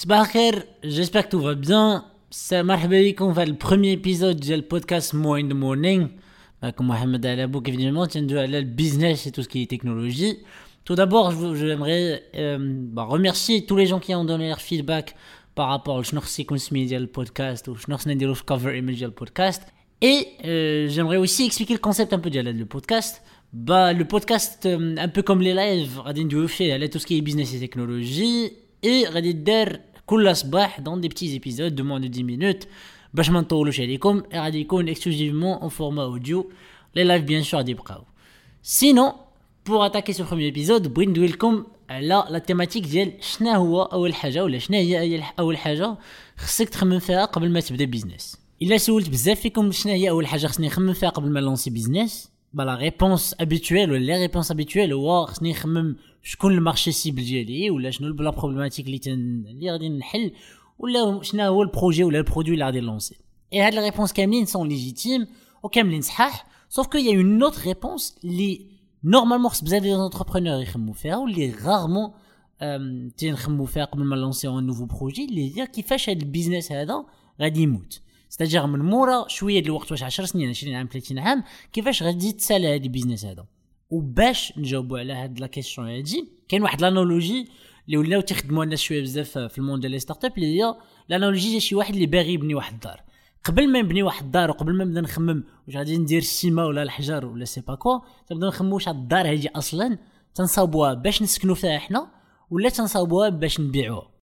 Sbarker, j'espère que tout va bien. C'est Marhababi qu'on va le premier épisode du podcast More in the Morning. Bah, comme Mohamed Alabou, qui évidemment tient du le business et tout ce qui est technologie. Tout d'abord, j'aimerais euh, bah, remercier tous les gens qui ont donné leur feedback par rapport au Schnorsi Media podcast ou Schnorsi Cover Image podcast. Et euh, j'aimerais aussi expliquer le concept un peu de le podcast. Bah, le podcast, euh, un peu comme les lives, Radin Dioufé, tout ce qui est business et technologie. et غادي دار كل صباح dans des petits épisodes de moins de 10 minutes باش ما نطولوش عليكم et غادي يكون exclusivement en format audio les lives bien sûr غادي يبقاو sinon pour attaquer ce premier épisode بغيت ندوي لكم على لا تيماتيك ديال شنو هو اول حاجه ولا شنو هي اول حاجه خصك تخمم فيها قبل ما تبدا بيزنس الا سولت بزاف فيكم شنو هي اول حاجه خصني نخمم فيها قبل ما لونسي بيزنس bah, la réponse habituelle, les réponses habituelles, ou alors, même, je connais le marché cible ou là, je la problématique ou là, je n'ai le projet, ou le produit, il a lancé. Et là, les réponses Kamlin sont légitimes, ou Kamlin sahih, sauf qu'il y a une autre réponse, les, normalement, c'est des entrepreneurs, ils faire, ou les rarement, euh, ils faire, comme lancer un nouveau projet, les dire qui fait le business à l'adam, radimout. ستاجير من مورا شوية ديال الوقت واش 10 سنين 20 عام 30 عام كيفاش غادي تسالى هذه البيزنس هذا وباش نجاوبوا على هاد لا كيسيون هادي كاين واحد لانولوجي اللي ولاو تيخدموا الناس شوية بزاف في الموند ديال لي ستارت اب اللي هي لانولوجي ديال شي واحد اللي باغي يبني واحد الدار. قبل ما نبني واحد الدار وقبل ما نبدا نخمم واش غادي ندير السيما ولا الحجر ولا سي با كوا تنبدا نخمم واش هاد الدار هادي أصلا تنصاوبوها باش نسكنوا فيها حنا ولا تنصاوبوها باش نبيعوها.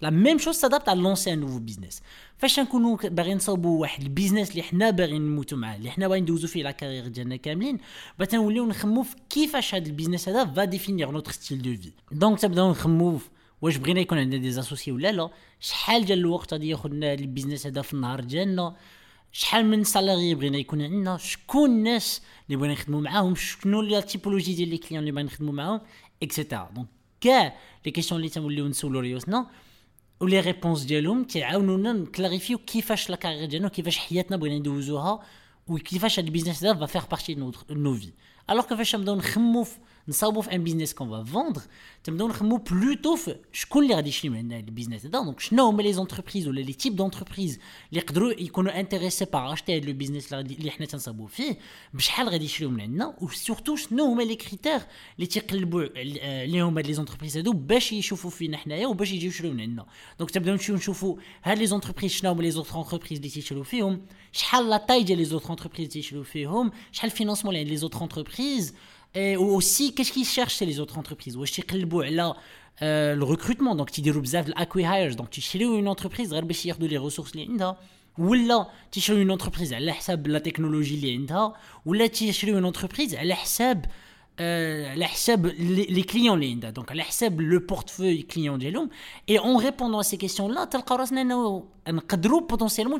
لا ميم شوز سادابت على لونسي ان نوفو بيزنس فاش نكونوا باغيين نصاوبوا واحد البيزنس اللي حنا باغيين نموتوا معاه اللي حنا باغيين ندوزو فيه لا كارير ديالنا كاملين باش تنوليو نخمو في كيفاش هذا البيزنس هذا فا ديفينير نوتر ستيل دو في دونك تبداو نخمو واش بغينا يكون عندنا دي زاسوسي ولا لا شحال ديال الوقت غادي ياخذنا البيزنس هذا في النهار ديالنا شحال من سالاري بغينا يكون عندنا شكون الناس اللي بغينا نخدموا معاهم شنو لا تيبولوجي ديال لي كليون اللي بغينا نخدموا معاهم اكسيتيرا دونك كاع لي كيسيون اللي تنوليو نسولو ريوسنا ولي ريبونس ديالهم تيعاونونا نكلاريفيو كيفاش لا كارير ديالنا وكيفاش حياتنا بغينا ندوزوها وكيفاش هاد البيزنس هذا فا فيغ بارتي نو في الوغ كيفاش نبداو نخمو نصاوبوا في ان بيزنس كون فا فوندر تنبداو نخمو بلوتو في شكون اللي غادي يشري من عندنا البيزنس هذا دونك شنو هما لي زونتربريز ولا لي تيب دونتربريز اللي يقدروا يكونوا انتريسي بار اشتي هذا لو بيزنس اللي حنا تنصاوبوا فيه بشحال غادي يشريو من عندنا وسورتو شنو هما لي كريتير اللي تيقلبوا اللي هما لي زونتربريز هادو باش يشوفوا فينا حنايا وباش يجيو يشريو من عندنا دونك تبداو نمشيو نشوفوا هاد لي زونتربريز شنو هما لي زوتر انتربريز اللي تيشريو فيهم شحال لا تاي ديال لي زوتر انتربريز تيشريو فيهم شحال الفينونسمون اللي عند لي زوتر Et aussi, qu'est-ce qu'ils cherchent chez les autres entreprises واش تيقلبوا على le recrutement donc تيديروا بزاف الاكوي donc تيشريو une entreprise غير باش ياخذوا لي ريسورس اللي عندها ولا تيشريو اون انتربريز على حساب لا تكنولوجي اللي عندها ولا تيشريو اون انتربريز على حساب euh, les clients donc le portefeuille client et en répondant à ces questions là euh, potentiellement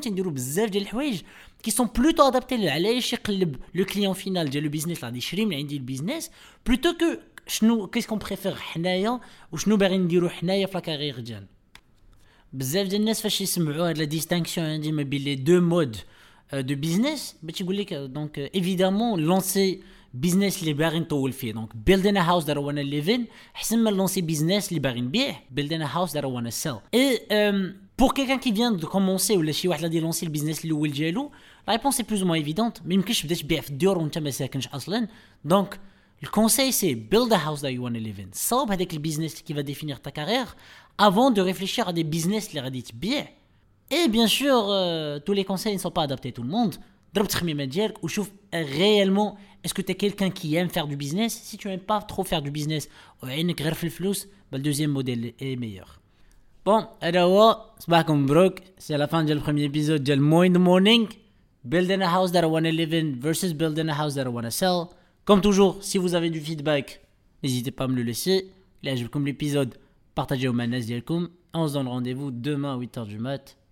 qui sont plutôt adaptés le client final le business le business plutôt que qu'est-ce qu'on préfère ou la carrière la distinction hein, les deux modes euh, de business bah, donc évidemment lancer من عندي البيزنس بلوتو كو شنو كيس كون بريفير حنايا وشنو باغيين نديرو حنايا في لا كارير ديالنا بزاف ديال الناس فاش يسمعوا هاد لا ديستانكسيون عندي ما بين لي دو مود دو بيزنس باش يقول لك دونك ايفيدامون لونسي بيزنس اللي باغي نطول فيه دونك بيلدين هاوس ذات وانا ليفين احسن ما لونسي بيزنس اللي باغي نبيع بيلدين هاوس ذات وانا سيل اي بور كيكان كي فيان دو كومونسي ولا شي واحد غادي لونسي البيزنس الاول ديالو لا ريبونس سي بلوز مو ايفيدونت ما يمكنش تبدا تبيع في الديور وانت ما ساكنش اصلا دونك الكونساي سي بيلد ا هاوس ذات يو وانا ليفين صاوب هذاك البيزنس كي فا ديفينير تا كارير افون دو ريفليشير ا دي بيزنس اللي غادي تبيع اي بيان سور تو لي كونساي ne sont pas adaptés à tout le monde ضرب تخميمه ديالك وشوف réellement est-ce que tu es quelqu'un qui aime faire du business si tu aimes pas trop faire du business وعينك غير في الفلوس le deuxième modèle est meilleur Bon, هذا هو صباحكم مبروك سي لا فان ديال البروميي ايبيزود ديال مو ان ذا مورنينغ building a house that I wanna live in versus building a house that I wanna sell. Comme toujours, si vous avez du feedback, n'hésitez pas à me le laisser. Là, je comme l'épisode, partagez au manas dialkum. On se donne rendez-vous demain à 8h du mat. Bye bye.